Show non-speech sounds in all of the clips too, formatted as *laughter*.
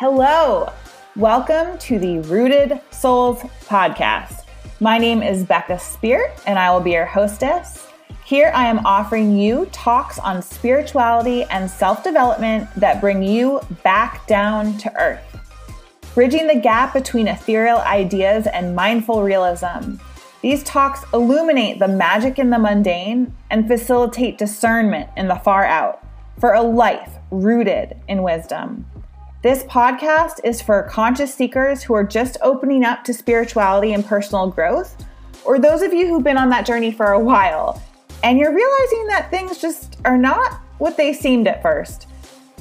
Hello, welcome to the Rooted Souls podcast. My name is Becca Speert, and I will be your hostess. Here I am offering you talks on spirituality and self development that bring you back down to earth. Bridging the gap between ethereal ideas and mindful realism. These talks illuminate the magic in the mundane and facilitate discernment in the far out for a life rooted in wisdom. This podcast is for conscious seekers who are just opening up to spirituality and personal growth, or those of you who've been on that journey for a while and you're realizing that things just are not what they seemed at first,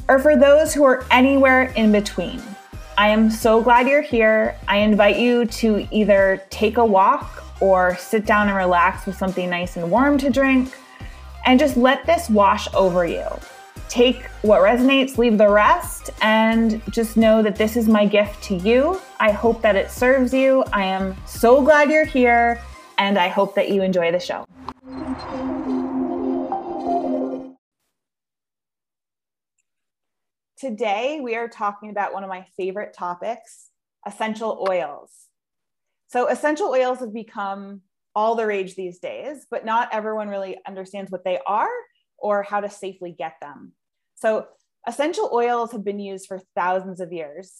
or for those who are anywhere in between. I am so glad you're here. I invite you to either take a walk or sit down and relax with something nice and warm to drink, and just let this wash over you take what resonates, leave the rest, and just know that this is my gift to you. I hope that it serves you. I am so glad you're here, and I hope that you enjoy the show. Today, we are talking about one of my favorite topics essential oils. So, essential oils have become all the rage these days, but not everyone really understands what they are or how to safely get them. So, essential oils have been used for thousands of years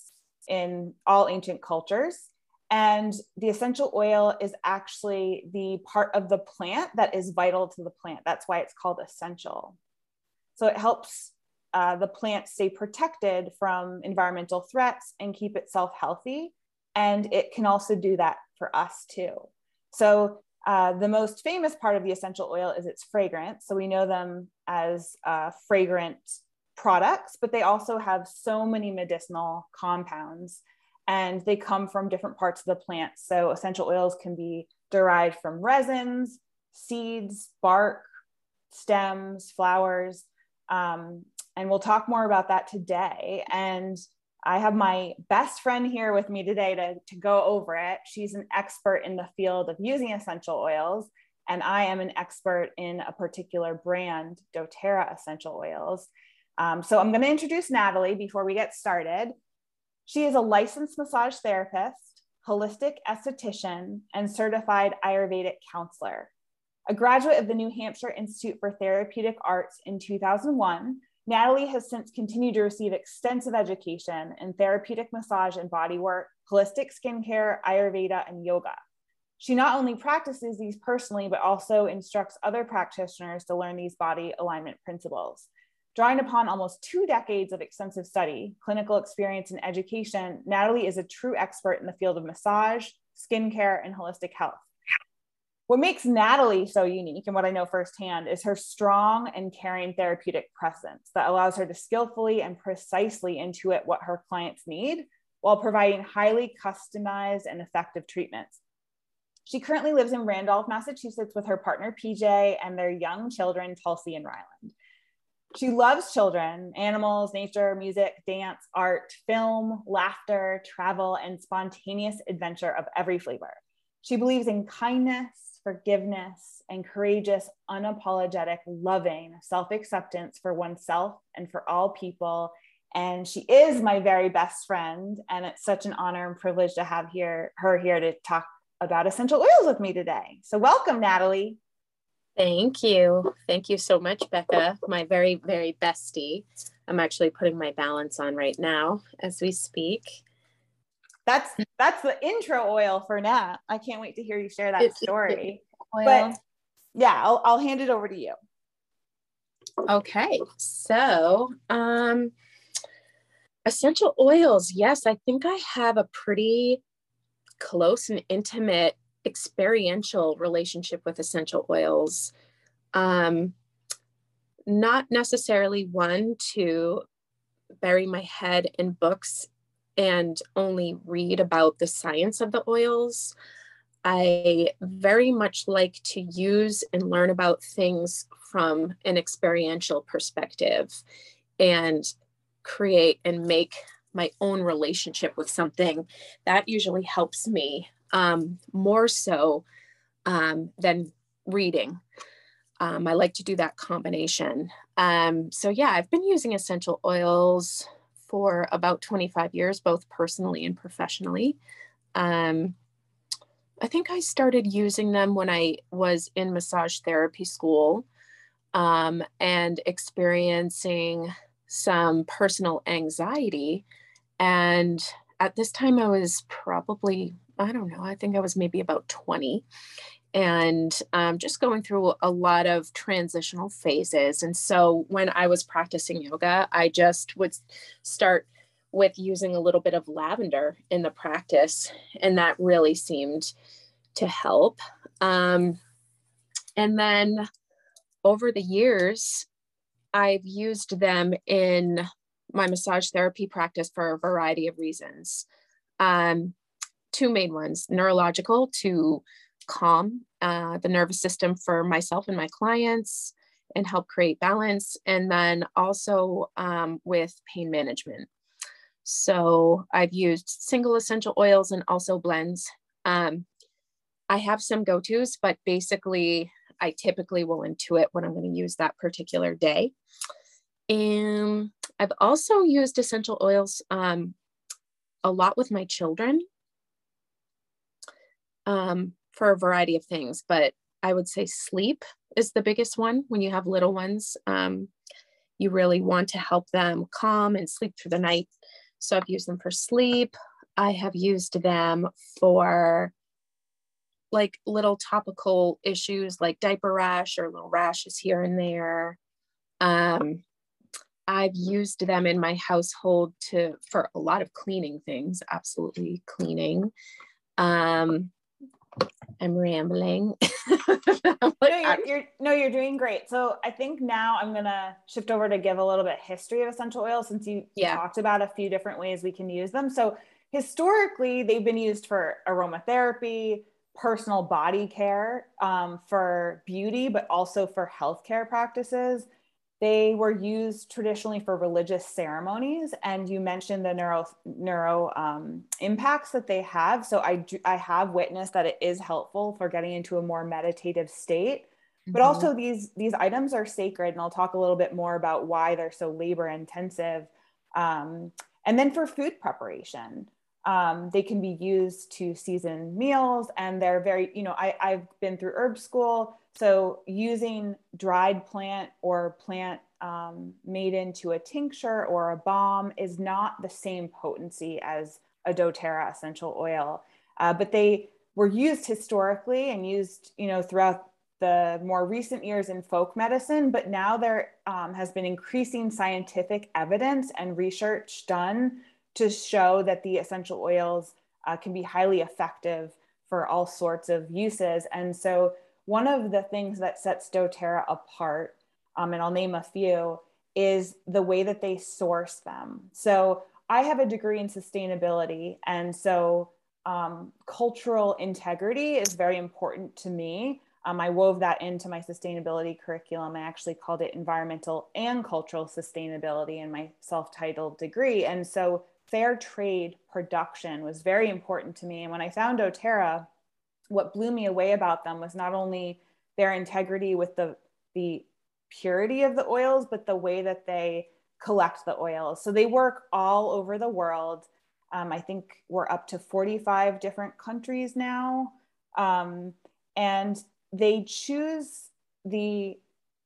in all ancient cultures. And the essential oil is actually the part of the plant that is vital to the plant. That's why it's called essential. So, it helps uh, the plant stay protected from environmental threats and keep itself healthy. And it can also do that for us too. So, uh, the most famous part of the essential oil is its fragrance. So, we know them as uh, fragrant products, but they also have so many medicinal compounds and they come from different parts of the plant. So essential oils can be derived from resins, seeds, bark, stems, flowers. Um, and we'll talk more about that today. And I have my best friend here with me today to, to go over it. She's an expert in the field of using essential oils, and I am an expert in a particular brand, doTERRA essential oils. Um, so I'm going to introduce Natalie before we get started. She is a licensed massage therapist, holistic esthetician, and certified Ayurvedic counselor. A graduate of the New Hampshire Institute for Therapeutic Arts in 2001, Natalie has since continued to receive extensive education in therapeutic massage and bodywork, holistic skincare, Ayurveda, and yoga. She not only practices these personally, but also instructs other practitioners to learn these body alignment principles. Drawing upon almost two decades of extensive study, clinical experience, and education, Natalie is a true expert in the field of massage, skincare, and holistic health. What makes Natalie so unique, and what I know firsthand, is her strong and caring therapeutic presence that allows her to skillfully and precisely intuit what her clients need while providing highly customized and effective treatments. She currently lives in Randolph, Massachusetts with her partner PJ and their young children, Tulsi and Ryland. She loves children, animals, nature, music, dance, art, film, laughter, travel, and spontaneous adventure of every flavor. She believes in kindness, forgiveness, and courageous, unapologetic, loving self acceptance for oneself and for all people. And she is my very best friend. And it's such an honor and privilege to have here, her here to talk about essential oils with me today. So, welcome, Natalie. Thank you. Thank you so much, Becca, my very, very bestie. I'm actually putting my balance on right now as we speak. That's that's the intro oil for Nat. I can't wait to hear you share that story. But yeah, I'll I'll hand it over to you. Okay. So, um essential oils. Yes, I think I have a pretty close and intimate experiential relationship with essential oils. Um, not necessarily one to bury my head in books and only read about the science of the oils. I very much like to use and learn about things from an experiential perspective and create and make my own relationship with something. That usually helps me um, more so um, than reading. Um, I like to do that combination. Um, so, yeah, I've been using essential oils for about 25 years, both personally and professionally. Um, I think I started using them when I was in massage therapy school um, and experiencing some personal anxiety. And at this time, I was probably, I don't know, I think I was maybe about 20 and um, just going through a lot of transitional phases. And so when I was practicing yoga, I just would start with using a little bit of lavender in the practice, and that really seemed to help. Um, and then over the years, I've used them in my massage therapy practice for a variety of reasons. Um, two main ones neurological to calm uh, the nervous system for myself and my clients and help create balance, and then also um, with pain management. So I've used single essential oils and also blends. Um, I have some go tos, but basically, I typically will intuit what I'm going to use that particular day. And I've also used essential oils um, a lot with my children um, for a variety of things, but I would say sleep is the biggest one when you have little ones. Um, you really want to help them calm and sleep through the night. So I've used them for sleep. I have used them for like little topical issues like diaper rash or little rashes here and there. Um, I've used them in my household to for a lot of cleaning things, absolutely cleaning. Um, I'm rambling. I'm *laughs* like, no, you're, you're, no, you're doing great. So I think now I'm gonna shift over to give a little bit history of essential oils since you yeah. talked about a few different ways we can use them. So historically, they've been used for aromatherapy, personal body care, um, for beauty, but also for healthcare practices. They were used traditionally for religious ceremonies, and you mentioned the neuro neuro um, impacts that they have. So I I have witnessed that it is helpful for getting into a more meditative state. Mm-hmm. But also these these items are sacred, and I'll talk a little bit more about why they're so labor intensive. Um, and then for food preparation, um, they can be used to season meals, and they're very you know I I've been through herb school. So using dried plant or plant um, made into a tincture or a balm is not the same potency as a doTERRA essential oil, uh, but they were used historically and used, you know, throughout the more recent years in folk medicine, but now there um, has been increasing scientific evidence and research done to show that the essential oils uh, can be highly effective for all sorts of uses. And so one of the things that sets doTERRA apart, um, and I'll name a few, is the way that they source them. So I have a degree in sustainability, and so um, cultural integrity is very important to me. Um, I wove that into my sustainability curriculum. I actually called it environmental and cultural sustainability in my self titled degree. And so fair trade production was very important to me. And when I found doTERRA, what blew me away about them was not only their integrity with the the purity of the oils, but the way that they collect the oils. So they work all over the world. Um, I think we're up to 45 different countries now. Um, and they choose the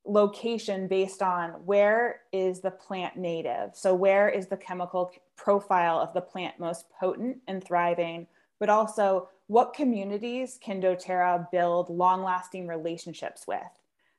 location based on where is the plant native. So, where is the chemical profile of the plant most potent and thriving, but also what communities can doTERRA build long lasting relationships with?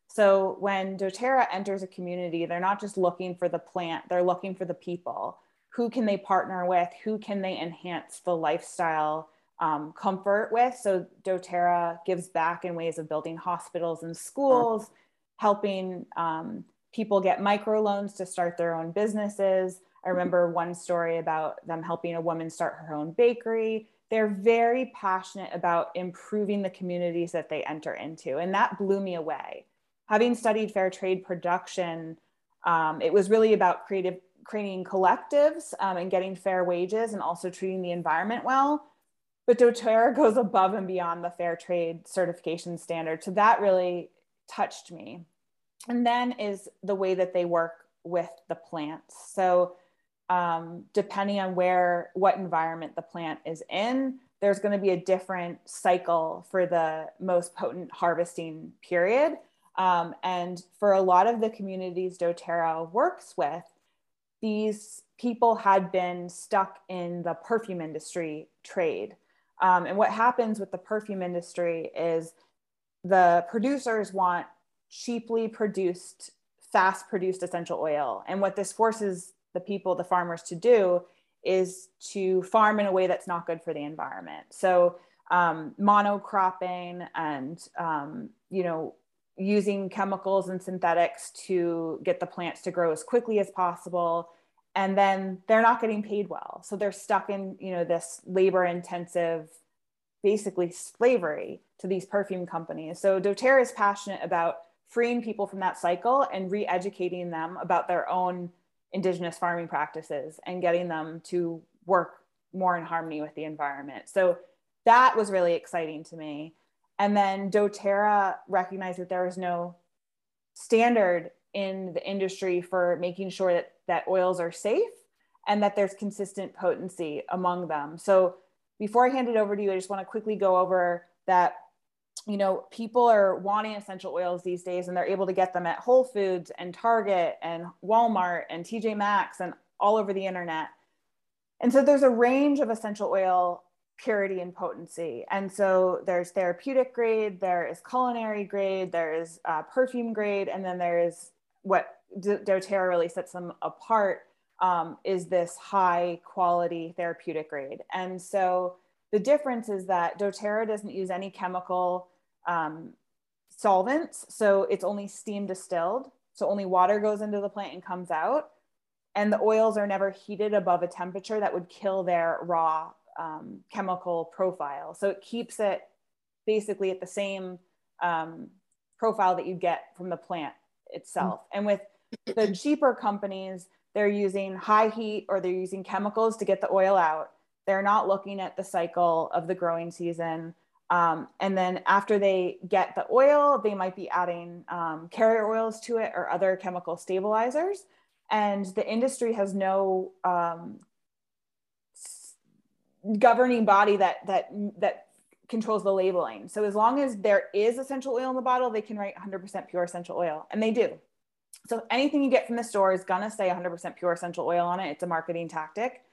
So when doTERRA enters a community, they're not just looking for the plant, they're looking for the people. Who can they partner with? Who can they enhance the lifestyle um, comfort with? So doTERRA gives back in ways of building hospitals and schools, helping um, people get microloans to start their own businesses. I remember one story about them helping a woman start her own bakery they're very passionate about improving the communities that they enter into. And that blew me away. Having studied fair trade production, um, it was really about creative creating collectives um, and getting fair wages and also treating the environment well. But doTERRA goes above and beyond the fair trade certification standard. So that really touched me. And then is the way that they work with the plants. So um, depending on where, what environment the plant is in, there's going to be a different cycle for the most potent harvesting period. Um, and for a lot of the communities doTERRA works with, these people had been stuck in the perfume industry trade. Um, and what happens with the perfume industry is the producers want cheaply produced, fast produced essential oil. And what this forces the people, the farmers to do is to farm in a way that's not good for the environment. So um, monocropping and, um, you know, using chemicals and synthetics to get the plants to grow as quickly as possible and then they're not getting paid well so they're stuck in you know this labor intensive basically slavery to these perfume companies. So doterra is passionate about freeing people from that cycle and re-educating them about their own indigenous farming practices and getting them to work more in harmony with the environment. So that was really exciting to me. And then doterra recognized that there was no standard in the industry for making sure that, that oils are safe and that there's consistent potency among them. So before I hand it over to you, I just want to quickly go over that you know people are wanting essential oils these days and they're able to get them at Whole Foods and Target and Walmart and TJ Maxx and all over the internet. And so there's a range of essential oil purity and potency. And so there's therapeutic grade, there is culinary grade, there is uh, perfume grade, and then there is what doTERRA really sets them apart um, is this high quality therapeutic grade. And so the difference is that doTERRA doesn't use any chemical um, solvents. So it's only steam distilled. So only water goes into the plant and comes out. And the oils are never heated above a temperature that would kill their raw um, chemical profile. So it keeps it basically at the same um, profile that you get from the plant itself. Mm-hmm. And with the cheaper companies, they're using high heat or they're using chemicals to get the oil out. They're not looking at the cycle of the growing season. Um, and then after they get the oil, they might be adding um, carrier oils to it or other chemical stabilizers. And the industry has no um, governing body that that that controls the labeling. So as long as there is essential oil in the bottle, they can write 100% pure essential oil, and they do. So anything you get from the store is gonna say 100% pure essential oil on it. It's a marketing tactic.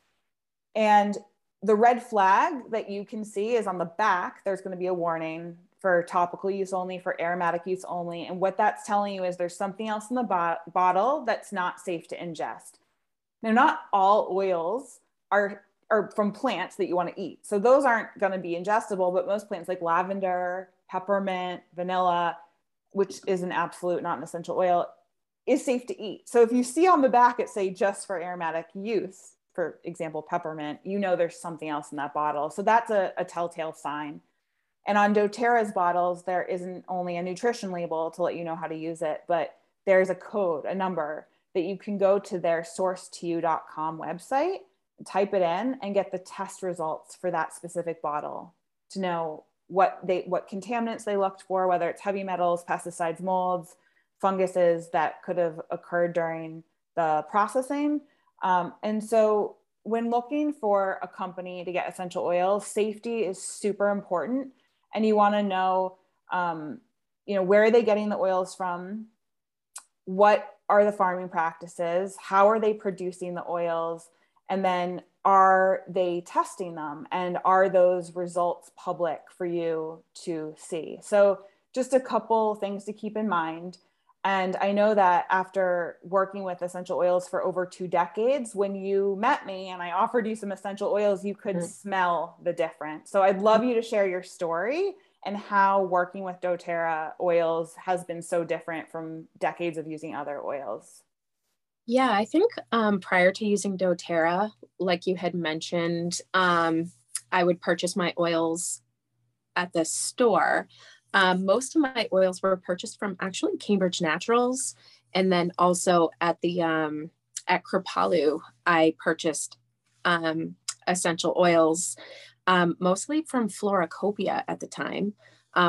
And the red flag that you can see is on the back. There's going to be a warning for topical use only, for aromatic use only. And what that's telling you is there's something else in the bo- bottle that's not safe to ingest. Now, not all oils are or from plants that you want to eat. So those aren't going to be ingestible, but most plants like lavender, peppermint, vanilla, which is an absolute, not an essential oil, is safe to eat. So if you see on the back it say just for aromatic use, for example, peppermint, you know there's something else in that bottle. So that's a, a telltale sign. And on doTERRA's bottles, there isn't only a nutrition label to let you know how to use it, but there's a code, a number that you can go to their sourcetoyou.com website type it in and get the test results for that specific bottle to know what they what contaminants they looked for whether it's heavy metals pesticides molds funguses that could have occurred during the processing. Um, and so when looking for a company to get essential oils safety is super important. And you want to know um, you know where are they getting the oils from? What are the farming practices? How are they producing the oils? And then are they testing them? And are those results public for you to see? So just a couple things to keep in mind and i know that after working with essential oils for over two decades when you met me and i offered you some essential oils you could mm. smell the difference so i'd love you to share your story and how working with doterra oils has been so different from decades of using other oils yeah, I think um, prior to using doTERRA, like you had mentioned, um, I would purchase my oils at the store. Um, most of my oils were purchased from actually Cambridge Naturals, and then also at the um, at Kripalu, I purchased um, essential oils, um, mostly from Floracopeia at the time,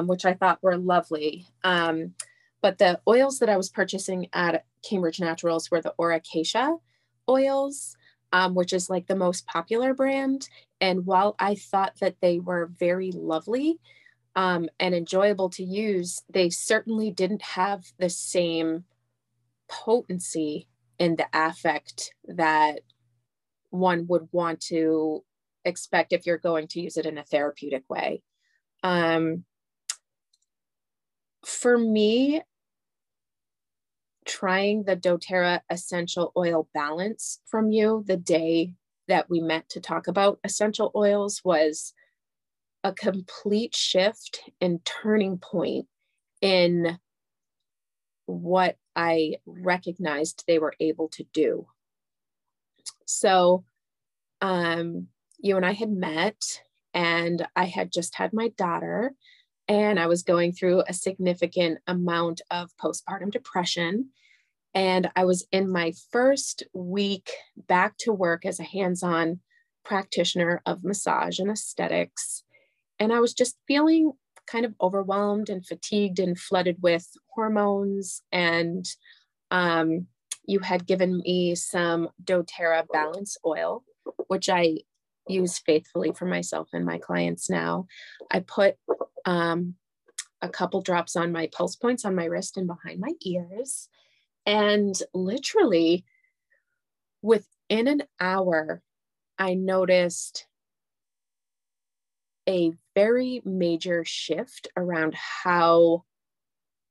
which I thought were lovely. but the oils that I was purchasing at Cambridge Naturals were the Aura Cacia oils. um, which is like the most popular brand. And while I thought that they were very lovely um, and enjoyable to use, they certainly didn't have the same potency in the affect that one would want to expect if you're going to use it in a therapeutic way. Um, for me, trying the doTERRA essential oil balance from you the day that we met to talk about essential oils was a complete shift and turning point in what I recognized they were able to do. So, um, you and I had met, and I had just had my daughter, and I was going through a significant amount of postpartum depression. And I was in my first week back to work as a hands on practitioner of massage and aesthetics. And I was just feeling kind of overwhelmed and fatigued and flooded with hormones. And um, you had given me some doTERRA balance oil, which I use faithfully for myself and my clients now. I put um, a couple drops on my pulse points on my wrist and behind my ears. And literally within an hour, I noticed a very major shift around how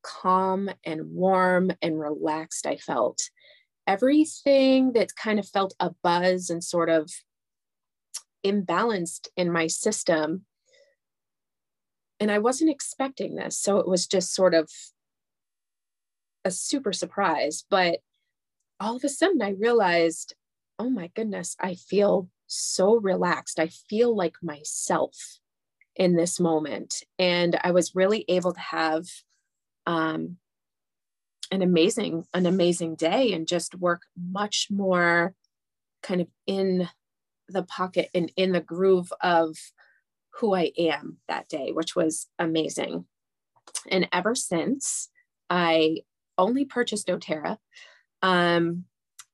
calm and warm and relaxed I felt. Everything that kind of felt a buzz and sort of imbalanced in my system and I wasn't expecting this. So it was just sort of a super surprise. But all of a sudden, I realized, oh my goodness, I feel so relaxed. I feel like myself in this moment. And I was really able to have um, an amazing, an amazing day and just work much more kind of in the pocket and in the groove of who I am that day, which was amazing. And ever since, I only purchased doTERRA um,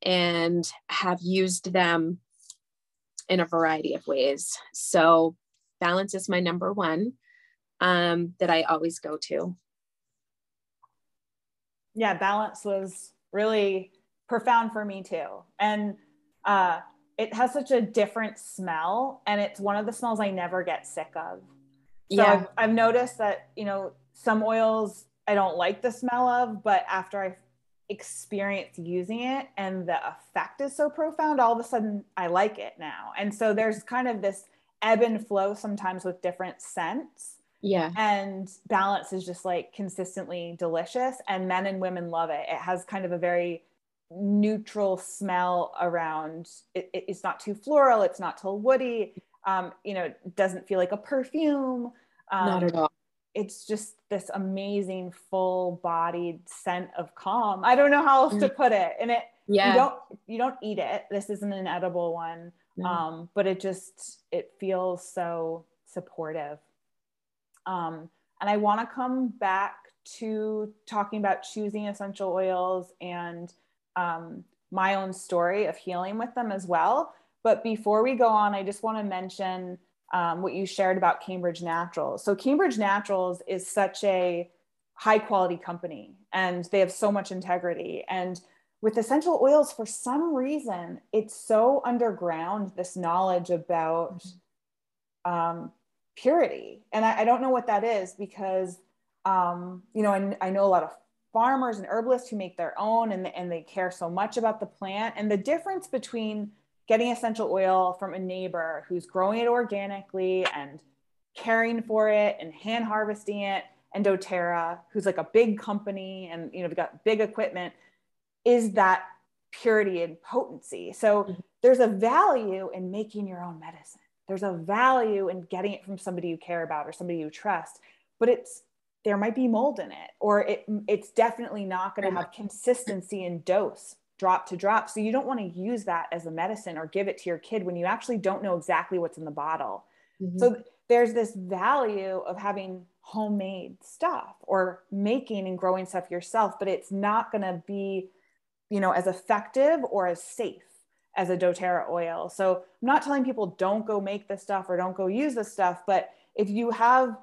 and have used them in a variety of ways. So, balance is my number one um, that I always go to. Yeah, balance was really profound for me too. And uh, it has such a different smell and it's one of the smells I never get sick of. So yeah. I've, I've noticed that, you know, some oils I don't like the smell of, but after I experience using it and the effect is so profound, all of a sudden I like it now. And so there's kind of this ebb and flow sometimes with different scents. Yeah. And balance is just like consistently delicious and men and women love it. It has kind of a very neutral smell around it, it's not too floral it's not too woody um, you know it doesn't feel like a perfume um, not at all it's just this amazing full bodied scent of calm i don't know how else mm. to put it and it yeah you don't you don't eat it this isn't an edible one um, but it just it feels so supportive um, and i want to come back to talking about choosing essential oils and um, my own story of healing with them as well. But before we go on, I just want to mention um, what you shared about Cambridge Naturals. So, Cambridge Naturals is such a high quality company and they have so much integrity. And with essential oils, for some reason, it's so underground this knowledge about um, purity. And I, I, don't know what that is because, um, you know, I, I know a lot of farmers and herbalists who make their own and, and they care so much about the plant and the difference between getting essential oil from a neighbor who's growing it organically and caring for it and hand harvesting it and doterra who's like a big company and you know they've got big equipment is that purity and potency. So mm-hmm. there's a value in making your own medicine. There's a value in getting it from somebody you care about or somebody you trust but it's there might be mold in it or it it's definitely not going to have consistency in dose drop to drop. So you don't want to use that as a medicine or give it to your kid when you actually don't know exactly what's in the bottle. Mm-hmm. so there's this value of having homemade stuff or making and growing stuff yourself but it's not going to be you know as effective or as safe as a doTERRA oil. So I'm not telling people don't go make this stuff or don't go use this stuff, but if you have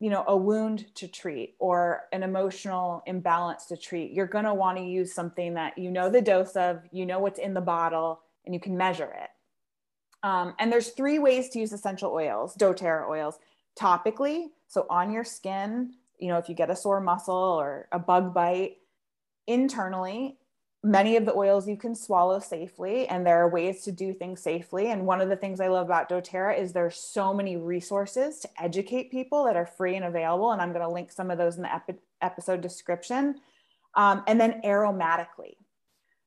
you know a wound to treat or an emotional imbalance to treat you're going to want to use something that you know the dose of you know what's in the bottle and you can measure it um, and there's three ways to use essential oils doterra oils topically so on your skin you know if you get a sore muscle or a bug bite internally many of the oils you can swallow safely and there are ways to do things safely. And one of the things i love about doterra is there's so many resources to educate people that are free and available and i'm going to link some of those in the epi- episode description. Um, and then aromatically.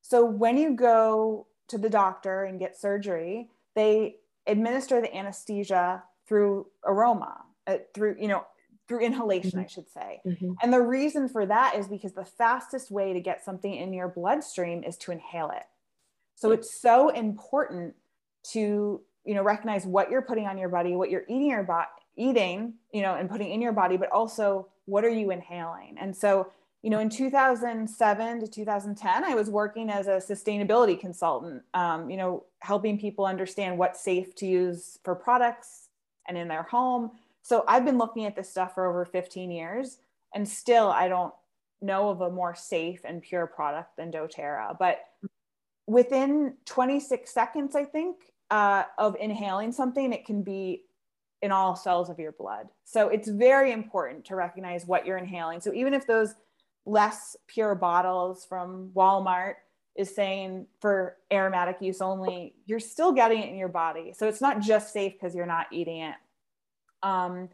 So when you go to the doctor and get surgery they administer the anesthesia through aroma uh, through you know through inhalation, mm-hmm. I should say. Mm-hmm. And the reason for that is because the fastest way to get something in your bloodstream is to inhale it. So it's so important to, you know, recognize what you're putting on your body, what you're eating your body, eating, you know, and putting in your body, but also what are you inhaling? And so, you know, in 2007 to 2010, I was working as a sustainability consultant, um, you know, helping people understand what's safe to use for products and in their home so I've been looking at this stuff for over 15 years and still I don't know of a more safe and pure product than doTERRA. But within 26 seconds, I think, uh, of inhaling something, it can be in all cells of your blood. So it's very important to recognize what you're inhaling. So even if those less pure bottles from Walmart is saying for aromatic use only, you're still getting it in your body. So it's not just safe because you're not eating it. Um,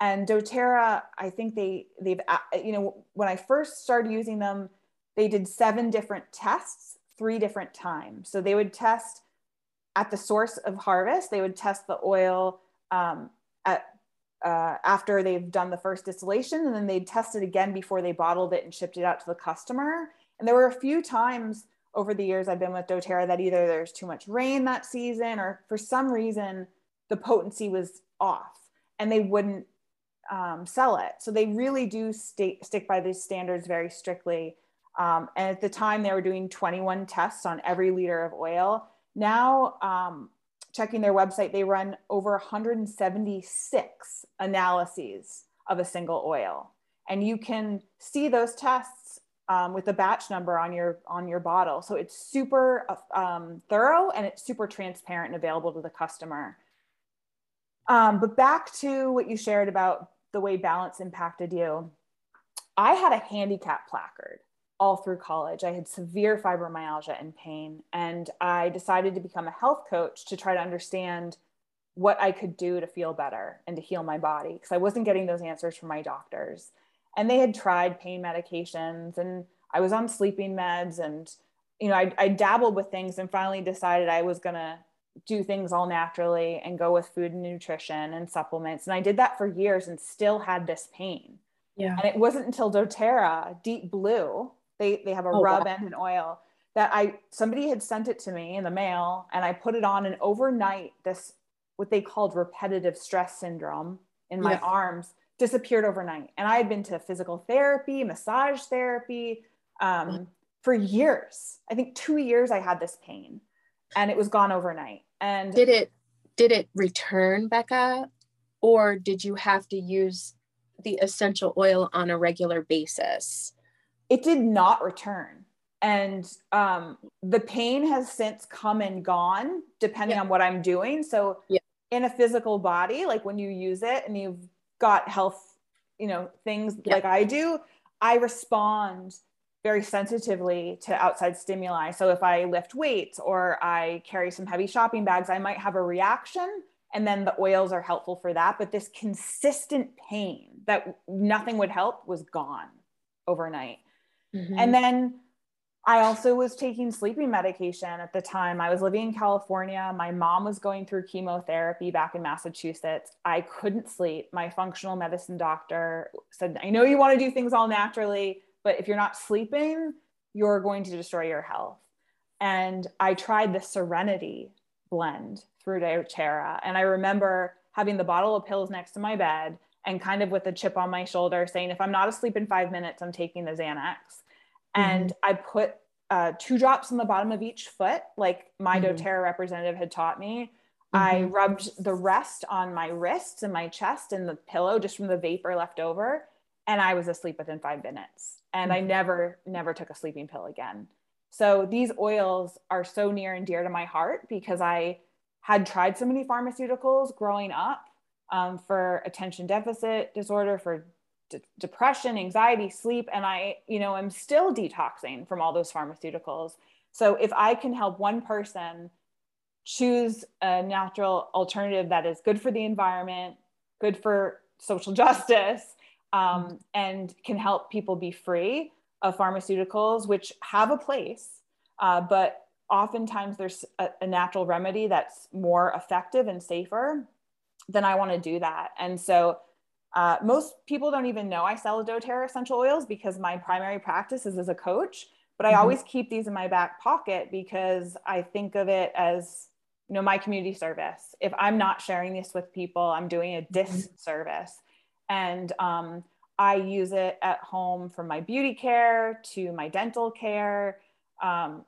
and doTERRA, I think they they've uh, you know when I first started using them, they did seven different tests, three different times. So they would test at the source of harvest. They would test the oil um, at uh, after they've done the first distillation, and then they'd test it again before they bottled it and shipped it out to the customer. And there were a few times over the years I've been with doTERRA that either there's too much rain that season, or for some reason the potency was off and they wouldn't um, sell it. So they really do stay, stick by these standards very strictly. Um, and at the time, they were doing 21 tests on every liter of oil. Now, um, checking their website, they run over 176 analyses of a single oil, and you can see those tests um, with the batch number on your on your bottle. So it's super um, thorough and it's super transparent and available to the customer. Um, but back to what you shared about the way balance impacted you. I had a handicap placard all through college. I had severe fibromyalgia and pain, and I decided to become a health coach to try to understand what I could do to feel better and to heal my body because I wasn't getting those answers from my doctors. And they had tried pain medications, and I was on sleeping meds, and you know, I, I dabbled with things, and finally decided I was gonna do things all naturally and go with food and nutrition and supplements. And I did that for years and still had this pain. Yeah. And it wasn't until doTERRA Deep Blue, they, they have a oh, rub wow. and an oil that I somebody had sent it to me in the mail and I put it on and overnight this what they called repetitive stress syndrome in my arms disappeared overnight. And I had been to physical therapy, massage therapy um, for years. I think two years I had this pain and it was gone overnight. And did it did it return, Becca, or did you have to use the essential oil on a regular basis? It did not return. And um, the pain has since come and gone depending yeah. on what I'm doing. So, yeah. in a physical body, like when you use it and you've got health, you know, things yeah. like I do, I respond very sensitively to outside stimuli. So if I lift weights or I carry some heavy shopping bags, I might have a reaction and then the oils are helpful for that. But this consistent pain that nothing would help was gone overnight. Mm-hmm. And then I also was taking sleeping medication at the time. I was living in California. My mom was going through chemotherapy back in Massachusetts. I couldn't sleep. My functional medicine doctor said, I know you want to do things all naturally but if you're not sleeping, you're going to destroy your health. And I tried the Serenity blend through doTERRA. And I remember having the bottle of pills next to my bed and kind of with a chip on my shoulder saying, if I'm not asleep in five minutes, I'm taking the Xanax. Mm-hmm. And I put uh, two drops on the bottom of each foot, like my mm-hmm. doTERRA representative had taught me. Mm-hmm. I rubbed the rest on my wrists and my chest and the pillow just from the vapor left over. And I was asleep within five minutes. And mm-hmm. I never, never took a sleeping pill again. So these oils are so near and dear to my heart because I had tried so many pharmaceuticals growing up um, for attention deficit disorder, for d- depression, anxiety, sleep, and I, you know, am still detoxing from all those pharmaceuticals. So if I can help one person choose a natural alternative that is good for the environment, good for social *laughs* justice, um, and can help people be free of pharmaceuticals, which have a place, uh, but oftentimes there's a, a, natural remedy that's more effective and safer, then I want to do that. And so uh, most people don't even know I sell doTERRA essential oils because my primary practice is as a coach, but I mm-hmm. always keep these in my back pocket because I think of it as you know my community service. If I'm not sharing this with people, I'm doing a mm-hmm. disservice. And um, I use it at home from my beauty care to my dental care, um,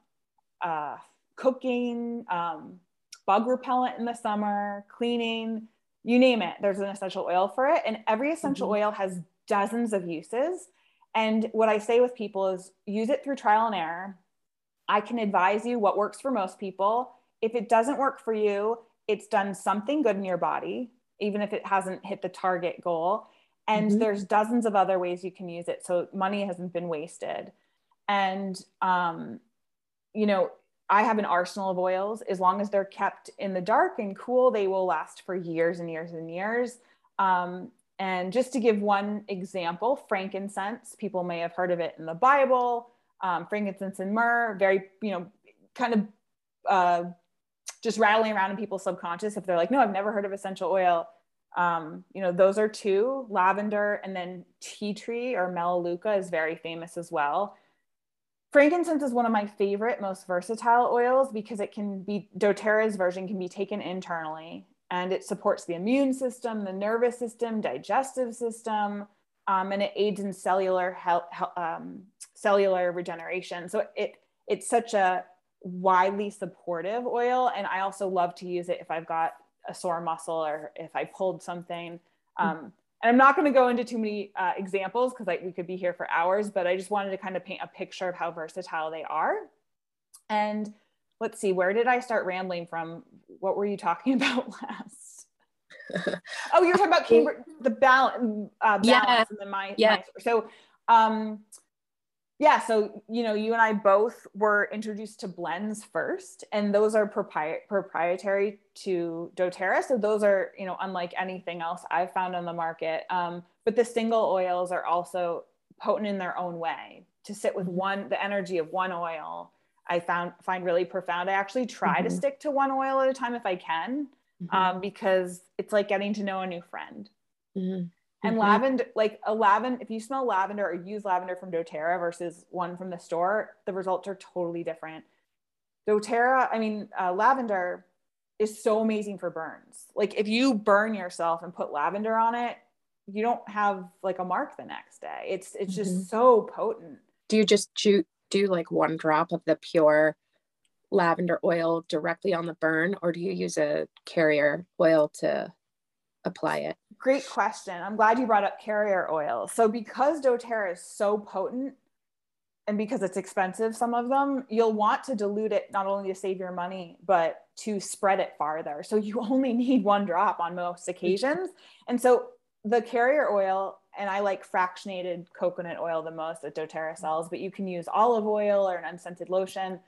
uh, cooking, um, bug repellent in the summer, cleaning, you name it, there's an essential oil for it. And every essential mm-hmm. oil has dozens of uses. And what I say with people is use it through trial and error. I can advise you what works for most people. If it doesn't work for you, it's done something good in your body, even if it hasn't hit the target goal. And mm-hmm. there's dozens of other ways you can use it. So money hasn't been wasted. And, um, you know, I have an arsenal of oils. As long as they're kept in the dark and cool, they will last for years and years and years. Um, and just to give one example, frankincense, people may have heard of it in the Bible. Um, frankincense and myrrh, very, you know, kind of uh, just rattling around in people's subconscious. If they're like, no, I've never heard of essential oil. Um, you know, those are two, lavender and then tea tree or melaleuca is very famous as well. Frankincense is one of my favorite, most versatile oils because it can be, doTERRA's version can be taken internally and it supports the immune system, the nervous system, digestive system, um, and it aids in cellular health, um, cellular regeneration. So it it's such a widely supportive oil, and I also love to use it if I've got a sore muscle or if I pulled something. Um, and I'm not going to go into too many uh, examples because like we could be here for hours, but I just wanted to kind of paint a picture of how versatile they are. And let's see, where did I start rambling from? What were you talking *laughs* about last? *laughs* oh, you were talking about Cambridge, the balance, uh, balance yeah. and then my, yeah. My, so um, yeah so you know you and i both were introduced to blends first and those are propri- proprietary to doterra so those are you know unlike anything else i've found on the market um, but the single oils are also potent in their own way to sit with one the energy of one oil i found find really profound i actually try mm-hmm. to stick to one oil at a time if i can mm-hmm. um, because it's like getting to know a new friend mm-hmm. And mm-hmm. lavender, like a lavender, if you smell lavender or use lavender from doTERRA versus one from the store, the results are totally different. doTERRA, I mean, uh, lavender is so amazing for burns. Like if you burn yourself and put lavender on it, you don't have like a mark the next day. It's it's just mm-hmm. so potent. Do you just do, do like one drop of the pure lavender oil directly on the burn, or do you use a carrier oil to apply it? Great question. I'm glad you brought up carrier oil. So because doTERRA is so potent and because it's expensive, some of them, you'll want to dilute it not only to save your money, but to spread it farther. So you *laughs* only need one drop on most occasions. And so the carrier oil, and I like fractionated coconut oil the most that doTERRA sells, but you can use olive oil or an unscented lotion.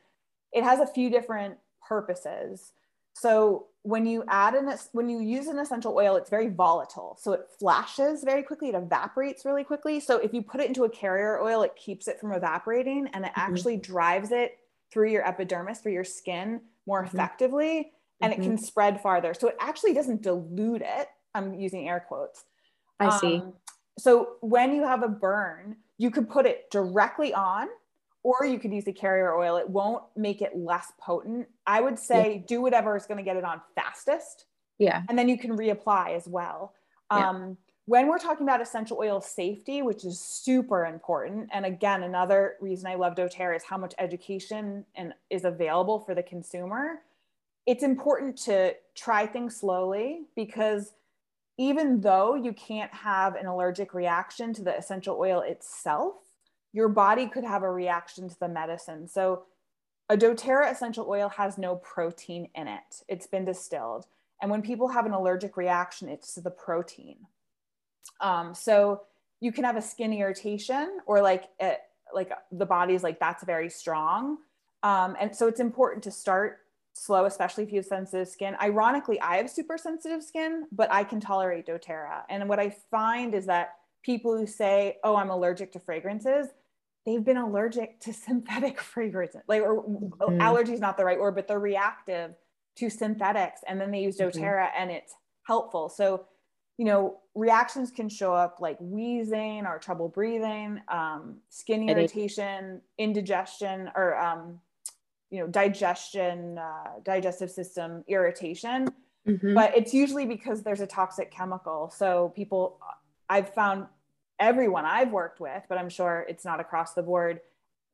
It has a few different purposes. So when you add an when you use an essential oil, it's very volatile. So it flashes very quickly, it evaporates really quickly. So if you put it into a carrier oil, it keeps it from evaporating and it mm-hmm. actually drives it through your epidermis, through your skin more mm-hmm. effectively, and mm-hmm. it can spread farther. So it actually doesn't dilute it. I'm using air quotes. I see. Um, so when you have a burn, you could put it directly on or you could use a carrier oil. It won't make it less potent. I would say yeah. do whatever is going to get it on fastest. Yeah. And then you can reapply as well. Yeah. Um, when we're talking about essential oil safety, which is super important, and again, another reason I love doTERRA is how much education and is available for the consumer. It's important to try things slowly because even though you can't have an allergic reaction to the essential oil itself, your body could have a reaction to the medicine. So a doTERRA essential oil has no protein in it. It's been distilled. And when people have an allergic reaction, it's to the protein. Um, so you can have a skin irritation or like it, like the body's like that's very strong. Um, and so it's important to start slow, especially if you have sensitive skin. Ironically, I have super sensitive skin, but I can tolerate doTERRA. And what I find is that people who say, "Oh, I'm allergic to fragrances," they've been allergic to synthetic *laughs* fragrances. Like, or mm-hmm. allergy is not the right word, but they're reactive to synthetics, and then they use mm-hmm. doTERRA, mm-hmm. and it's helpful. So you know, reactions can show up like wheezing or trouble breathing, um, skin irritation, indigestion, or um, you know, digestion, uh, digestive system irritation. Mm-hmm. But it's usually because there's a toxic chemical. So people, I've found everyone I've worked with, but I'm sure it's not across the board,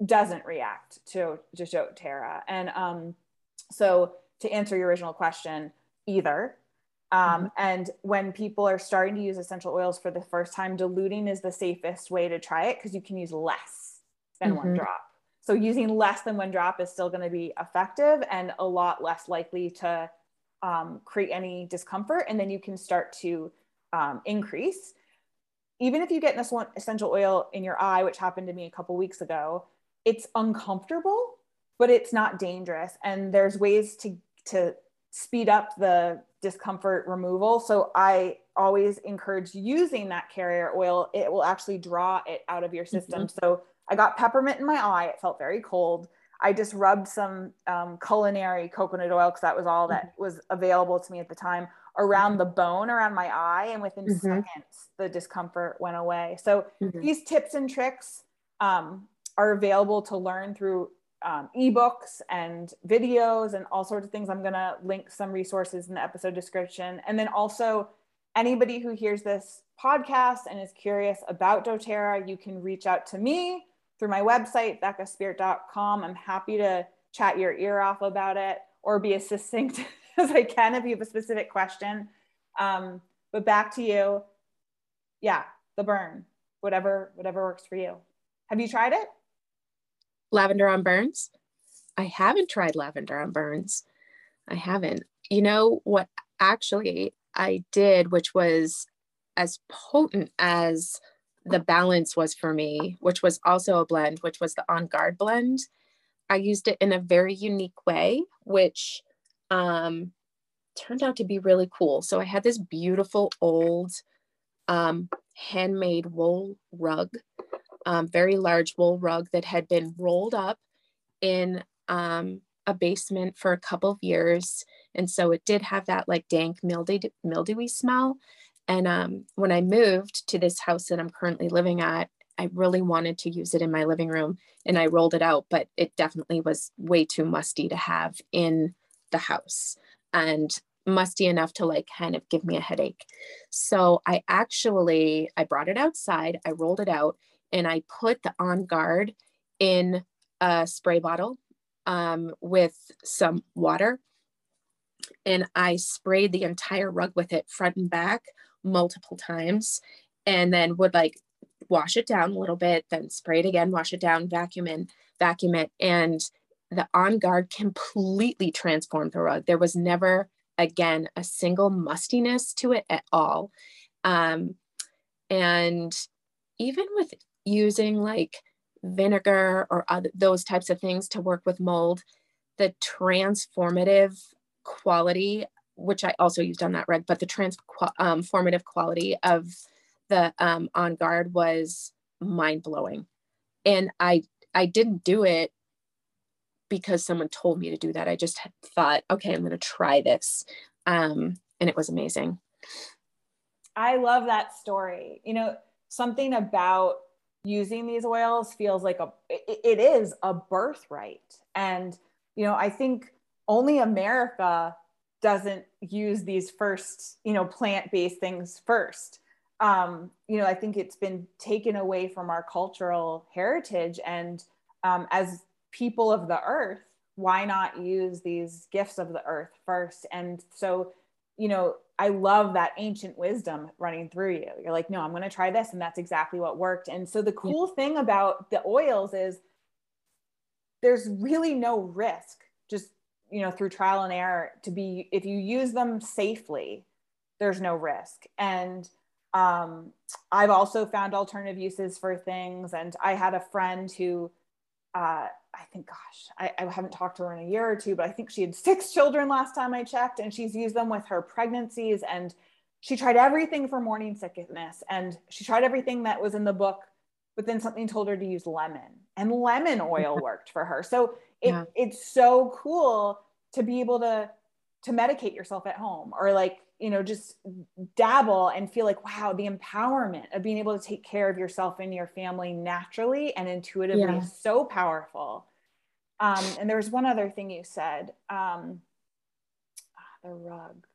doesn't react to to doTERRA. And um, so to answer your original question, either um, mm-hmm. And when people are starting to use essential oils for the first time, diluting is the safest way to try it because you can use less than mm-hmm. one drop. So using less than one drop is still going to be effective and a lot less likely to um, create any discomfort. And then you can start to um, increase. Even if you get this one essential oil in your eye, which happened to me a couple weeks ago, it's uncomfortable, but it's not dangerous. And there's ways to to speed up the discomfort removal. So I always encourage using that carrier oil. It will actually draw it out of your system. Mm-hmm. So I got peppermint in my eye. It felt very cold. I just rubbed some um, culinary coconut oil because that was all that mm-hmm. was available to me at the time around the bone around my eye. And within mm-hmm. seconds, the discomfort went away. So mm-hmm. these tips and tricks um, are available to learn through um, ebooks and videos and all sorts of things. I'm going to link some resources in the episode description. And then also, anybody who hears this podcast and is curious about doTERRA, you can reach out to me through my website, beccaspeert.com. I'm happy to chat your ear off about it or be as succinct *laughs* as I can if you have a specific question. Um, but back to you. Yeah, the burn, whatever, whatever works for you. Have you tried it? lavender on burns. I haven't tried lavender on burns. I haven't. You know what actually I did, which was as potent as the balance was for me, which was also a blend, which was the On Guard blend. I used it in a very unique way, which um, turned out to be really cool. So I had this beautiful old um, handmade wool rug um, very large wool rug that had been rolled up in um, a basement for a couple of years. And so it did have that like dank mildew, mildewy smell. And um, when I moved to this house that I'm currently living at, I really wanted to use it in my living room and I rolled it out, but it definitely was way too musty to have in the house and musty enough to like kind of give me a headache. So I actually I brought it outside, I rolled it out and I put the On Guard in a spray bottle um, with some water. And I sprayed the entire rug with it front and back multiple times and then would like wash it down a little bit, then spray it again, wash it down, vacuum in, vacuum it. And the On Guard completely transformed the rug. There was never, again, a single mustiness to it at all. Um, and even with using like vinegar or other, those types of things to work with mold, the transformative quality, which I also used on that rug, but the transformative um, quality of the um, On Guard was mind blowing. And I, I didn't do it because someone told me to do that. I just thought, okay, I'm going to try this. Um, and it was amazing. I love that story. You know, something about using these oils feels like a it, is a birthright and you know i think only america doesn't use these first you know plant-based things first um, you know, I think it's been taken away from our cultural heritage. And um, as people of the earth, why not use these gifts of the earth first? And so, you know, I love that ancient wisdom running through you. You're like, no, I'm going to try this. And that's exactly what worked. And so the cool yeah. thing about the oils is there's really no risk, just, you know, through trial and error to be, if you use them safely, there's no risk. And um, I've also found alternative uses for things. And I had a friend who, uh, I think, gosh, I, I, haven't talked to her in a year or two, but I think she had six children last time I checked, and she's used them with her pregnancies. And she tried everything for morning sickness, and she tried everything that was in the book, but then something told her to use lemon, and lemon oil *laughs* worked for her. So it, yeah. it's so cool to be able to to medicate yourself at home or like you know just dabble and feel like wow the empowerment of being able to take care of yourself and your family naturally and intuitively yeah. is so powerful um, and there was one other thing you said um, ah, the rug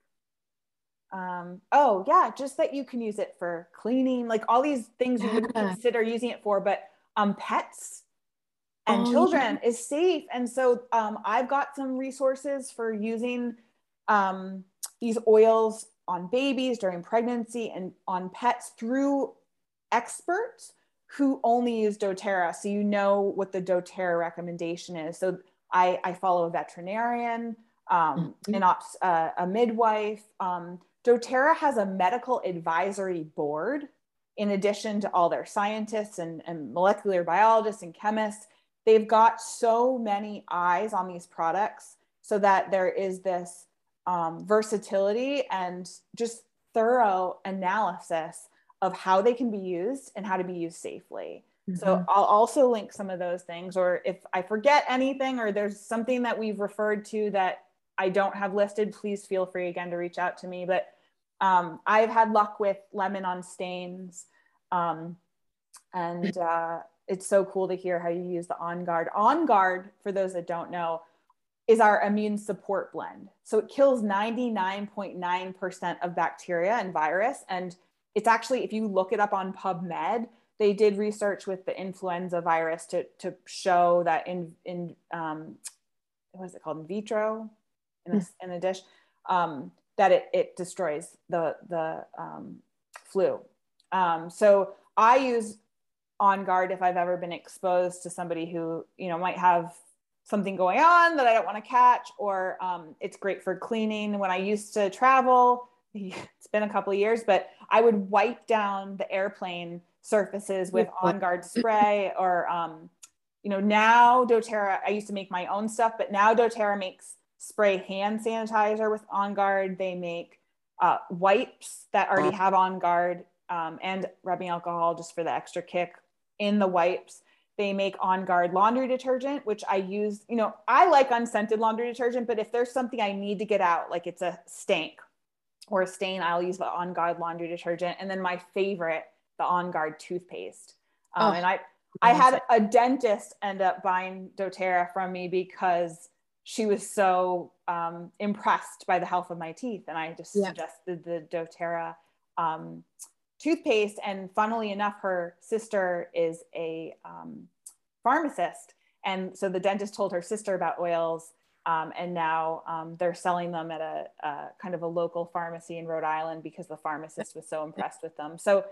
um, oh yeah just that you can use it for cleaning like all these things you would consider using it for but um, pets and oh, children yeah. is safe and so um, i've got some resources for using um, these oils on babies during pregnancy and on pets through experts who only use doTERRA. So you know what the doTERRA recommendation is. So I, I follow a veterinarian, um, mm-hmm. an ops, uh, a midwife. Um, doTERRA has a medical advisory board in addition to all their scientists and, and molecular biologists and chemists. They've got so many eyes on these products so that there is this um, versatility and just thorough analysis of how they can be used and how to be used safely. Mm-hmm. So I'll also link some of those things, or if I forget anything or there's something that we've referred to that I don't have listed, please feel free again to reach out to me. But um, I've had luck with lemon on stains. Um, and uh, it's so cool to hear how you use the On Guard. On Guard, for those that don't know, is our immune support blend. So it kills 99.9% of bacteria and virus. And it's actually, if you look it up on PubMed, they did research with the influenza virus to, to show that in, in um, what is it called, in vitro, in a, in a dish, um, that it, it destroys the, the um, flu. Um, so I use On Guard if I've ever been exposed to somebody who, you know, might have something going on that I don't want to catch, or um, it's great for cleaning. When I used to travel, *laughs* it's been a couple of years, but I would wipe down the airplane surfaces with on guard spray *laughs* or, um, you know, now doTERRA, I used to make my own stuff, but now doTERRA makes spray hand sanitizer with on guard. They make uh, wipes that already have on guard um, and rubbing alcohol just for the extra kick in the wipes. They make On Guard laundry detergent, which I use. You know, I like unscented laundry detergent, but if there's something I need to get out, like it's a stink or a stain, I'll use the On Guard laundry detergent. And then my favorite, the On Guard toothpaste. Um, oh, and I, I had a dentist end up buying doTERRA from me because she was so um, impressed by the health of my teeth. And I just yeah. suggested the doTERRA um, toothpaste. And funnily enough, her sister is a um, pharmacist. And so the dentist told her sister about oils. Um, and now um, they're selling them at a, a, kind of a local pharmacy in Rhode Island because the pharmacist was so impressed with them. So,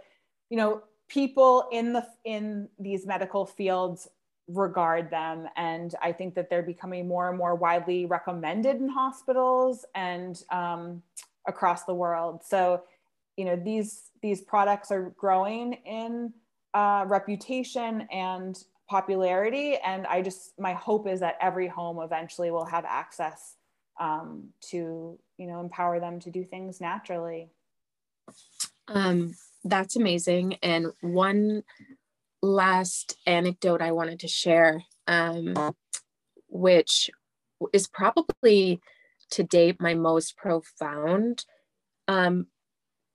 you know, people in the in these medical fields regard them, and I think that they're becoming more and more widely recommended in hospitals and um, across the world. So, you know, these these products are growing in uh, reputation and popularity. And I just, my hope is that every home eventually will have access um, to, you know, empower them to do things naturally. Um, that's amazing. And one last anecdote I wanted to share, um, which is probably to date my most profound. Um,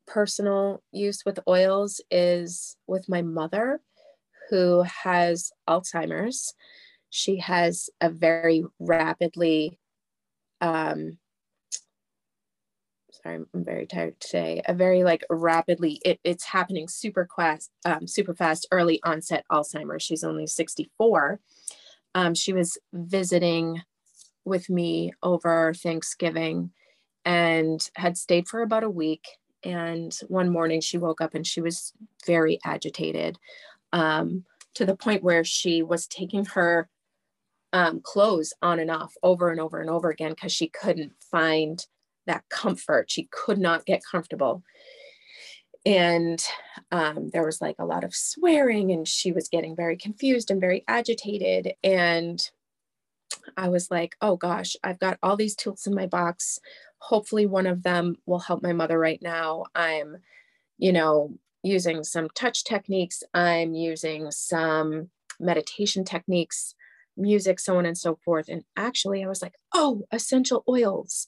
personal use with oils is with my mother, who has Alzheimer's. She has a very rapidly um, sorry, I'm very tired today. A very like rapidly, it, it's happening super fast, um, super fast, early onset Alzheimer's. She's only 64. Um, she was visiting with me over Thanksgiving and had stayed for about a week. And one morning she woke up and she was very agitated um, to the point where she was taking her um, clothes on and off over and over and over again because she couldn't find that comfort. She could not get comfortable. And um, there was like a lot of swearing, and she was getting very confused and very agitated. And I was like, oh gosh, I've got all these tools in my box. Hopefully, one of them will help my mother right now. I'm, you know, using some touch techniques, I'm using some meditation techniques, music, so on and so forth. And actually, I was like, oh, essential oils.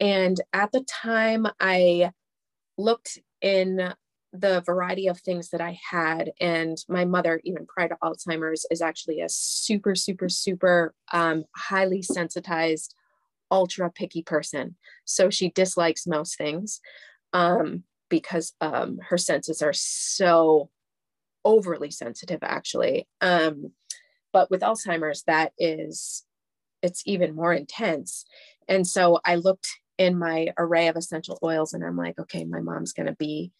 And at the time, I looked in the variety of things that I had. And my mother, even prior to Alzheimer's, is actually a super, super, super um, highly sensitized, ultra picky person. So she dislikes most things um, because um, her senses are so overly sensitive, actually. Um, but with Alzheimer's, that is, it's even more intense. And so I looked in my array of essential oils and I'm like, okay, my mom's going to be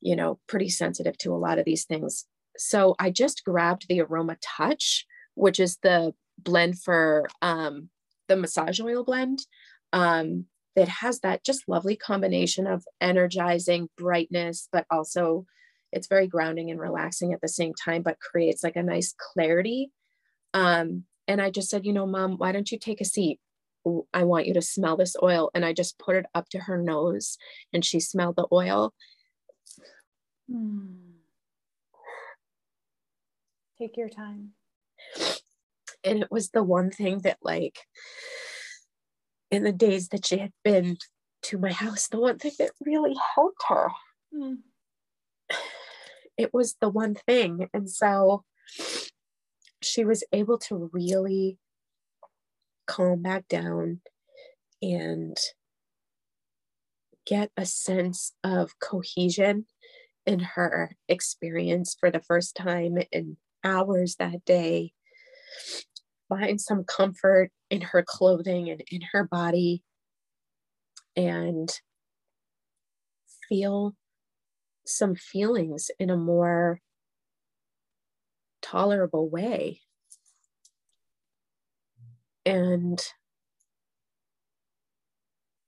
you know, pretty sensitive to a lot of these things. So I just grabbed the Aroma Touch, which is the blend for um, the massage oil blend um, that has that just lovely combination of energizing brightness, but also it's very grounding and relaxing at the same time, but creates like a nice clarity. Um, and I just said, you know, mom, why don't you take a seat? I want you to smell this oil. And I just put it up to her nose and she smelled the oil Hmm. Take your time. And it was the one thing that, like, in the days that she had been to my house, the one thing that really helped her. Hmm. It was the one thing. And so she was able to really calm back down and get a sense of cohesion in her experience for the first time in hours that day, find some comfort in her clothing and in her body, and feel some feelings in a more tolerable way. And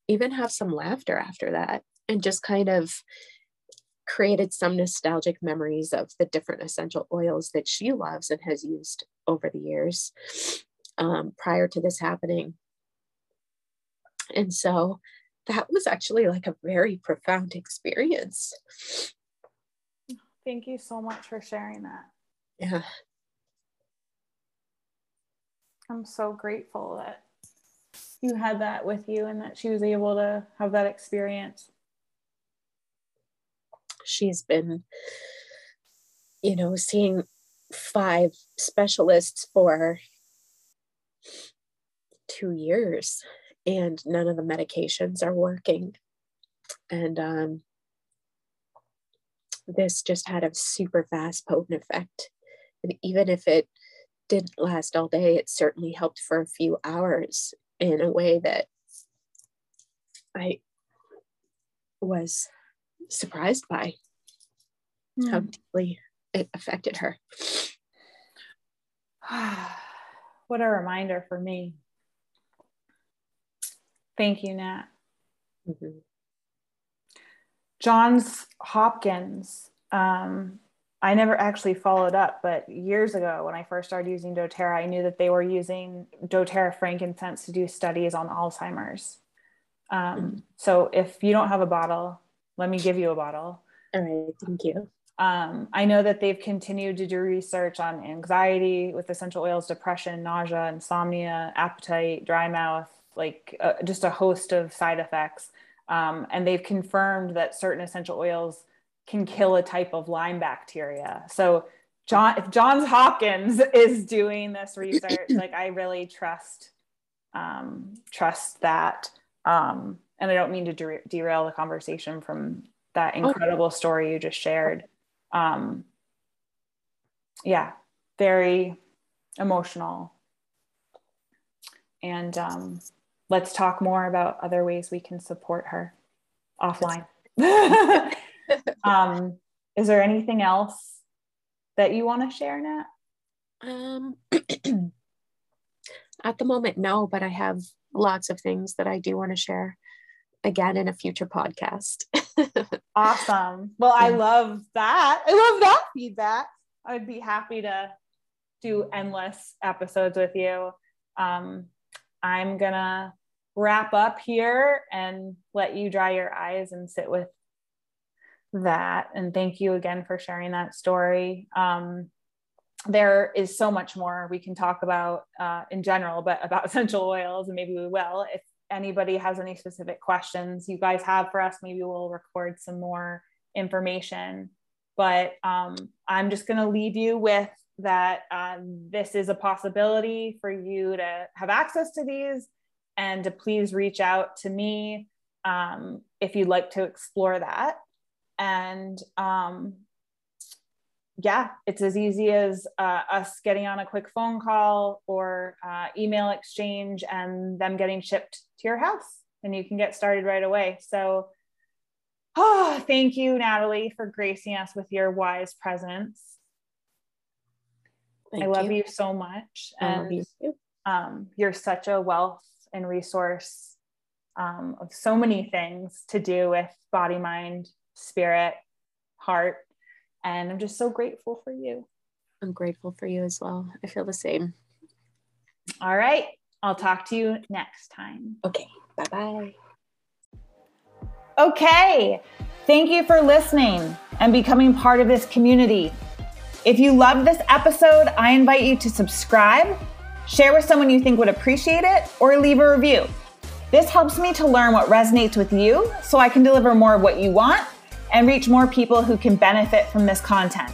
even have some laughter after that and just kind of created some nostalgic memories of the different essential oils that she loves and has used over the years um, prior to this happening. And so that was actually like a very profound experience. Thank you so much for sharing that. Yeah. I'm so grateful that you had that with you and that she was able to have that experience she's been you know seeing five specialists for two years and none of the medications are working. And um, this just had a super fast potent effect. And even if it didn't last all day it certainly helped for a few hours in a way that i was surprised by mm. how hmm. deeply it affected her. *sighs* what a reminder for me. Thank you, Nat. Mm-hmm. Johns Hopkins. Um, I never actually followed up, but years ago when I first started using doTERRA, I knew that they were using doTERRA frankincense to do studies on Alzheimer's. Um, mm-hmm. So if you don't have a bottle, let me give you a bottle. All right, thank you. Um, I know that they've continued to do research on anxiety with essential oils, depression, nausea, insomnia, appetite, dry mouth, like uh, just a host of side effects. Um, and they've confirmed that certain essential oils can kill a type of Lyme bacteria. So, John, if Johns Hopkins *laughs* is doing this research, like I really trust um, trust that. Um, and I don't mean to der- derail the conversation from that incredible oh. story you just shared. Um, yeah, very emotional. And um, let's talk more about other ways we can support her offline. *laughs* um, is there anything else that you want to share, Nat? Um, *clears throat* at the moment, no, but I have lots of things that I do want to share again in a future podcast. *laughs* awesome. Well, I love that. I love that feedback. I would be happy to do endless episodes with you. Um, I'm gonna wrap up here and let you dry your eyes and sit with that. And thank you again for sharing that story. Um, there is so much more we can talk about uh, in general, but about *laughs* essential oils, and maybe we will. If anybody has any specific questions you guys have for us, maybe we'll record some more information. But um, I'm just going to leave you with that uh, this is a possibility for you to have access to these and to please reach out to me um, if you'd like to explore that. And um, yeah, it's as easy as uh, us getting on a quick phone call or uh, email exchange and them getting shipped to your house. And you can get started right away. So, oh, *sighs* thank you, Natalie, for gracing us with your wise presence. Thank I love you. you so much. I and you. Um, you're such a wealth and resource um, of so many things to do with body, mind, spirit, heart and I'm just so grateful for you. I'm grateful for you as well. I feel the same. All right. I'll talk to you next time. Okay. Bye bye. Okay. Thank you for listening and becoming part of this community. If you loved this episode, I invite you to subscribe, share with someone you think would appreciate it, or leave a review. This helps me to learn what resonates with you so I can deliver more of what you want and reach more people who can benefit from this content.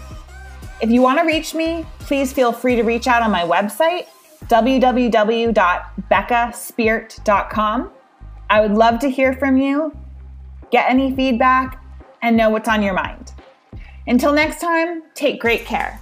If you want to reach me, please feel free to reach out on my website, www.beccaspeert.com. I would love to hear from you, get any feedback, and know what's on your mind. Until next time, take great care.